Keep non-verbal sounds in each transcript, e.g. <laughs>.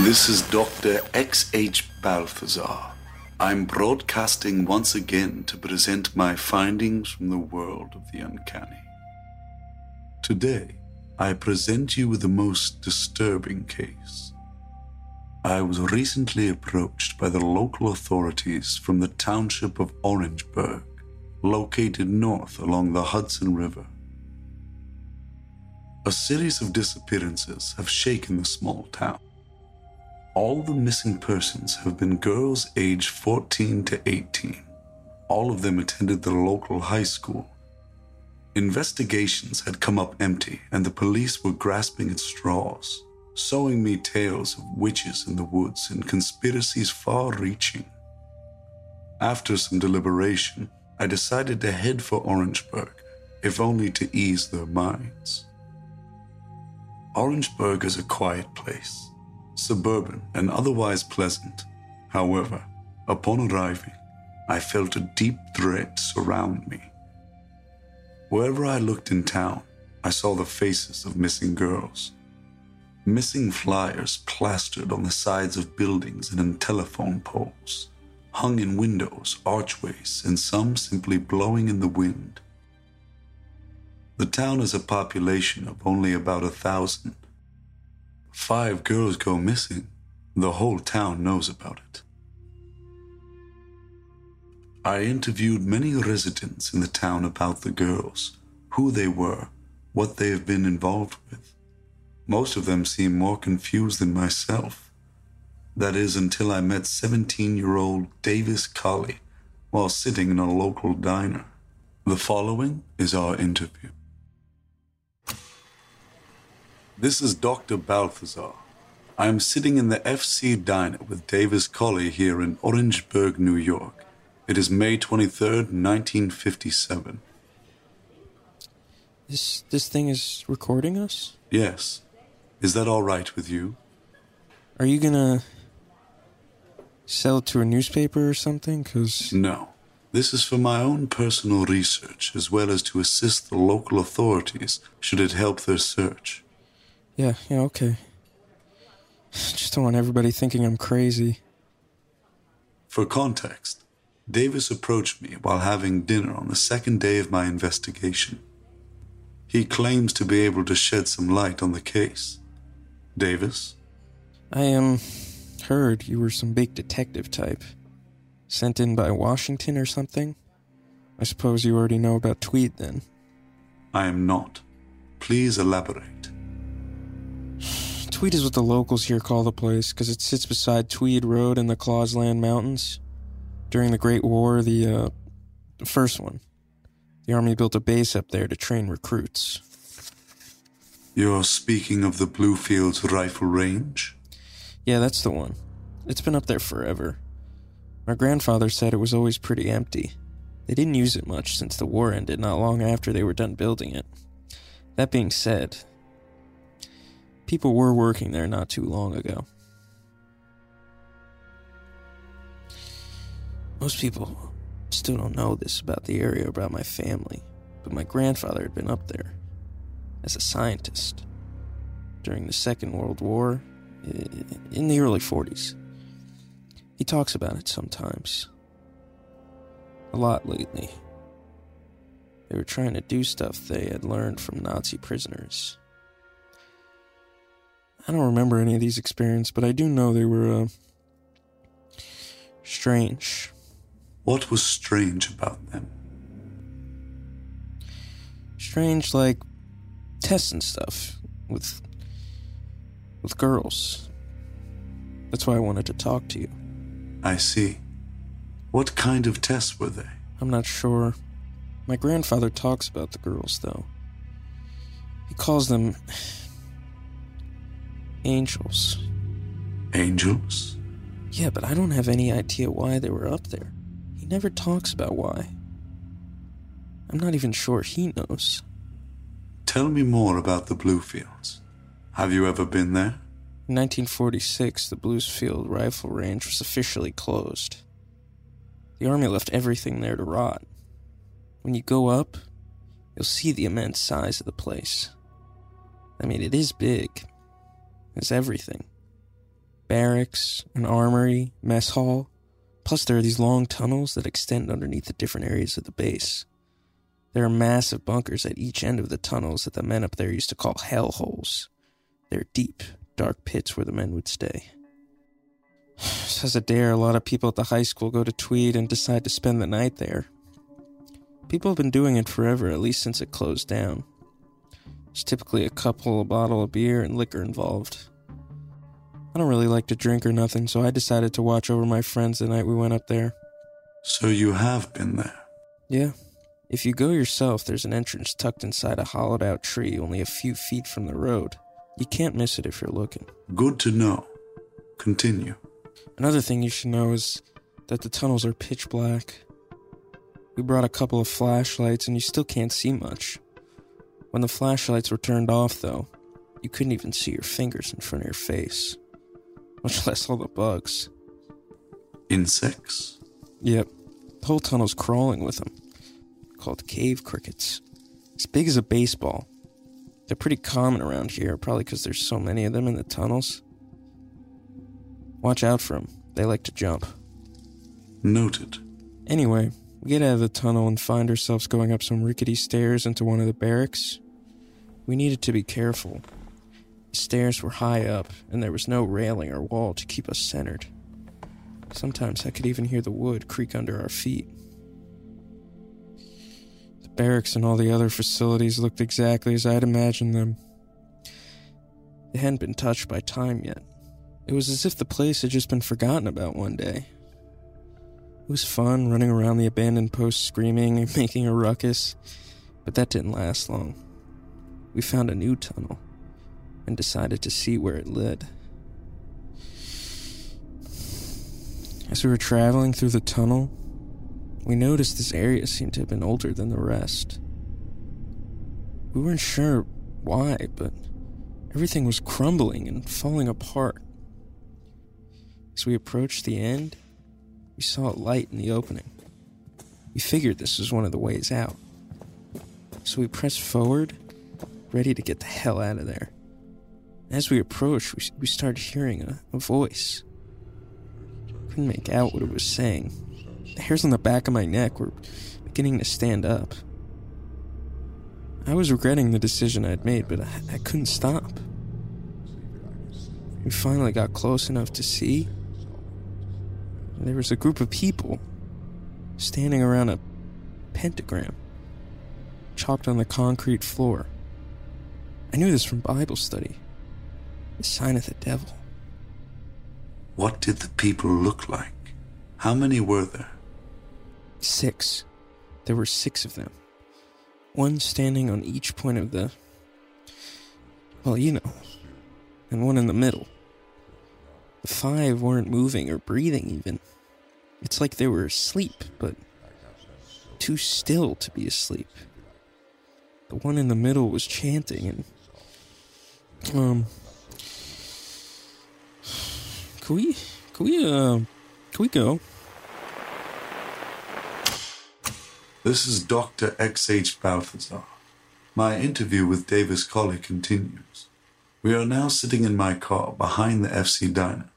This is Dr. X.H. Balthazar. I'm broadcasting once again to present my findings from the world of the uncanny. Today, I present you with the most disturbing case. I was recently approached by the local authorities from the township of Orangeburg, located north along the Hudson River. A series of disappearances have shaken the small town. All the missing persons have been girls aged 14 to 18. All of them attended the local high school. Investigations had come up empty, and the police were grasping at straws, sowing me tales of witches in the woods and conspiracies far reaching. After some deliberation, I decided to head for Orangeburg, if only to ease their minds. Orangeburg is a quiet place suburban, and otherwise pleasant. However, upon arriving, I felt a deep dread surround me. Wherever I looked in town, I saw the faces of missing girls. Missing flyers plastered on the sides of buildings and in telephone poles, hung in windows, archways, and some simply blowing in the wind. The town has a population of only about a thousand, five girls go missing, the whole town knows about it. I interviewed many residents in the town about the girls, who they were, what they have been involved with. Most of them seem more confused than myself. That is, until I met 17 year old Davis Colley while sitting in a local diner. The following is our interview. This is Dr. Balthazar. I am sitting in the FC Diner with Davis Colley here in Orangeburg, New York. It is May 23rd, 1957. This this thing is recording us? Yes. Is that all right with you? Are you gonna sell it to a newspaper or something? Cause No. This is for my own personal research as well as to assist the local authorities should it help their search. Yeah, yeah, okay. Just don't want everybody thinking I'm crazy. For context, Davis approached me while having dinner on the second day of my investigation. He claims to be able to shed some light on the case. Davis? I um heard you were some big detective type, sent in by Washington or something. I suppose you already know about Tweed then. I am not. Please elaborate. Tweed is what the locals here call the place because it sits beside Tweed Road in the Clausland Mountains. During the Great War, the uh, the first one, the army built a base up there to train recruits. You're speaking of the Bluefields rifle range? Yeah, that's the one. It's been up there forever. My grandfather said it was always pretty empty. They didn't use it much since the war ended not long after they were done building it. That being said, people were working there not too long ago. Most people still don't know this about the area about my family, but my grandfather had been up there as a scientist during the Second World War in the early 40s. He talks about it sometimes. A lot lately. They were trying to do stuff they had learned from Nazi prisoners. I don't remember any of these experiences, but I do know they were uh, strange. What was strange about them? Strange, like tests and stuff with with girls. That's why I wanted to talk to you. I see. What kind of tests were they? I'm not sure. My grandfather talks about the girls, though. He calls them angels. Angels? Yeah, but I don't have any idea why they were up there. He never talks about why. I'm not even sure he knows. Tell me more about the Bluefields. Have you ever been there? In 1946, the Bluefields Rifle Range was officially closed. The Army left everything there to rot. When you go up, you'll see the immense size of the place. I mean, it is big. It's everything. barracks, an armory, mess hall. Plus, there are these long tunnels that extend underneath the different areas of the base. There are massive bunkers at each end of the tunnels that the men up there used to call hell holes. They're deep, dark pits where the men would stay. <sighs> As a dare, a lot of people at the high school go to Tweed and decide to spend the night there. People have been doing it forever, at least since it closed down. There's typically a couple, a bottle of beer, and liquor involved. I don't really like to drink or nothing, so I decided to watch over my friends the night we went up there. So you have been there? Yeah. If you go yourself, there's an entrance tucked inside a hollowed out tree only a few feet from the road. You can't miss it if you're looking. Good to know. Continue. Another thing you should know is that the tunnels are pitch black. We brought a couple of flashlights and you still can't see much. When the flashlights were turned off, though, you couldn't even see your fingers in front of your face, much less all the bugs. Insects? Yep, the whole tunnel's crawling with them, called cave crickets. As big as a baseball. They're pretty common around here, probably because there's so many of them in the tunnels. Watch out for them, they like to jump. Noted. Anyway, we get out of the tunnel and find ourselves going up some rickety stairs into one of the barracks. We needed to be careful. The stairs were high up, and there was no railing or wall to keep us centered. Sometimes I could even hear the wood creak under our feet. The barracks and all the other facilities looked exactly as I'd imagined them. They hadn't been touched by time yet. It was as if the place had just been forgotten about one day. It was fun running around the abandoned post screaming and <laughs> making a ruckus, but that didn't last long. We found a new tunnel and decided to see where it led. As we were traveling through the tunnel, we noticed this area seemed to have been older than the rest. We weren't sure why, but everything was crumbling and falling apart. As we approached the end, we saw a light in the opening. We figured this was one of the ways out. So we pressed forward, ready to get the hell out of there. As we approached, we, we started hearing a, a voice. Couldn't make out what it was saying. The hairs on the back of my neck were beginning to stand up. I was regretting the decision I'd made, but I, I couldn't stop. We finally got close enough to see there was a group of people standing around a pentagram chalked on the concrete floor. I knew this from Bible study. The sign of the devil. What did the people look like? How many were there? Six. There were six of them. One standing on each point of the. Well, you know. And one in the middle. The five weren't moving or breathing, even. It's like they were asleep, but too still to be asleep. The one in the middle was chanting, and. Um. Can we. Can we, uh. Can we go? This is Dr. X.H. Balthazar. My interview with Davis Colley continues. We are now sitting in my car behind the FC diner.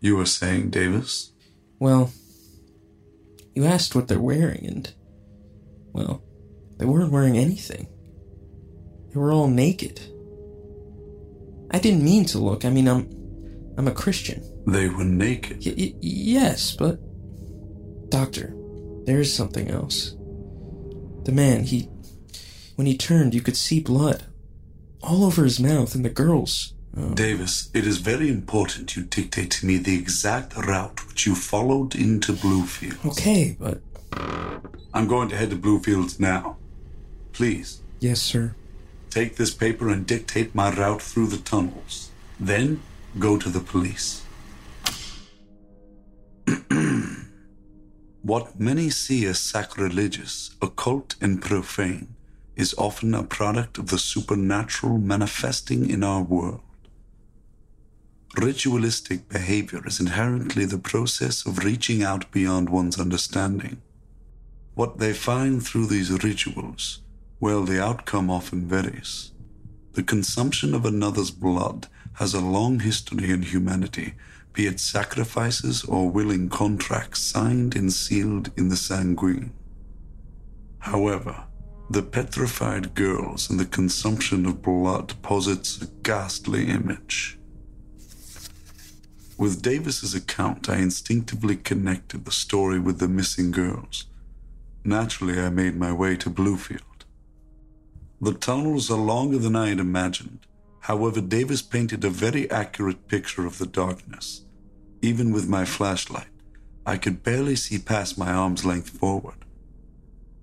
You were saying, Davis? Well, you asked what they're wearing, and, well, they weren't wearing anything. They were all naked. I didn't mean to look. I mean, I'm, I'm a Christian. They were naked. Y- y- yes, but, doctor, there is something else. The man, he, when he turned, you could see blood all over his mouth, and the girls, Oh. Davis, it is very important you dictate to me the exact route which you followed into Bluefields. Okay, but. I'm going to head to Bluefields now. Please. Yes, sir. Take this paper and dictate my route through the tunnels. Then go to the police. <clears throat> what many see as sacrilegious, occult, and profane is often a product of the supernatural manifesting in our world. Ritualistic behavior is inherently the process of reaching out beyond one's understanding. What they find through these rituals, well, the outcome often varies. The consumption of another's blood has a long history in humanity, be it sacrifices or willing contracts signed and sealed in the sanguine. However, the petrified girls and the consumption of blood posits a ghastly image. With Davis's account, I instinctively connected the story with the missing girls. Naturally, I made my way to Bluefield. The tunnels are longer than I had imagined. However, Davis painted a very accurate picture of the darkness. Even with my flashlight, I could barely see past my arm's length forward.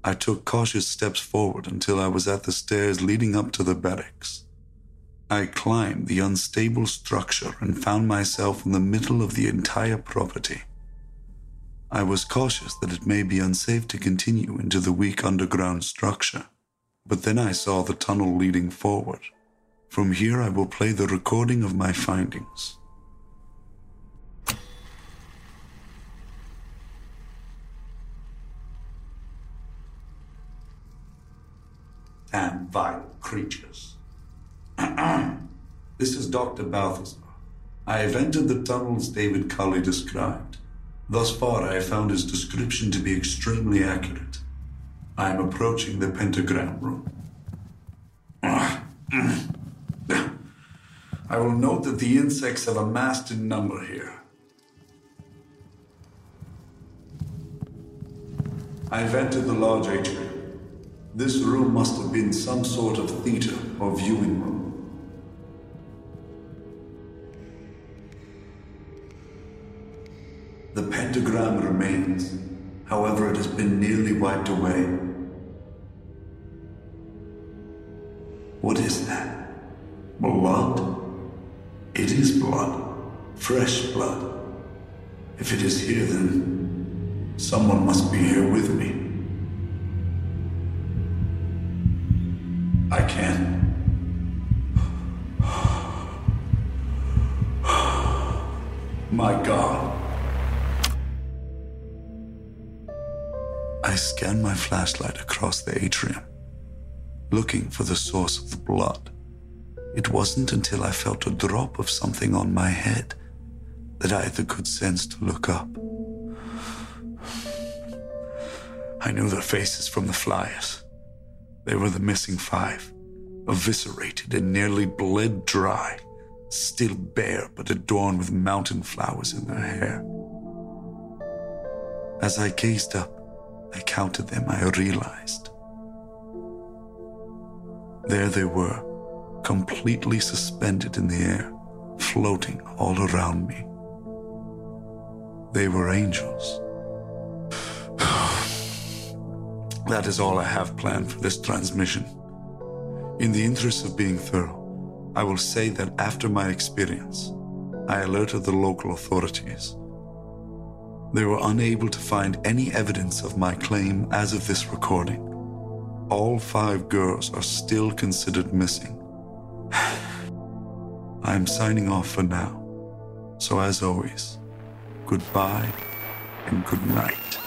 I took cautious steps forward until I was at the stairs leading up to the barracks. I climbed the unstable structure and found myself in the middle of the entire property. I was cautious that it may be unsafe to continue into the weak underground structure, but then I saw the tunnel leading forward. From here, I will play the recording of my findings. Damn vile creatures. <clears throat> this is Dr. Balthazar. I have entered the tunnels Davis Colley described. Thus far, I have found his description to be extremely accurate. I am approaching the pentagram room. I will note that the insects have amassed in number here. I have entered the large atrium. This room must have been some sort of theater or viewing room. The pentagram remains, however, it has been nearly wiped away. What is that? Blood? It is blood. Fresh blood. If it is here, then someone must be here with me. I can't. My God. I scan my flashlight across the atrium, looking for the source of the blood. It wasn't until I felt a drop of something on my head that I had the good sense to look up. I knew their faces from the flyers. They were the missing five, eviscerated and nearly bled dry, still bare but adorned with mountain flowers in their hair. As I gazed up, I counted them, I realized. There they were, completely suspended in the air, floating all around me. They were angels. <sighs> that is all I have planned for this transmission. In the interest of being thorough, I will say that after my experience, I alerted the local authorities. They were unable to find any evidence of my claim as of this recording. All five girls are still considered missing. <sighs> I am signing off for now. So, as always, goodbye and good night.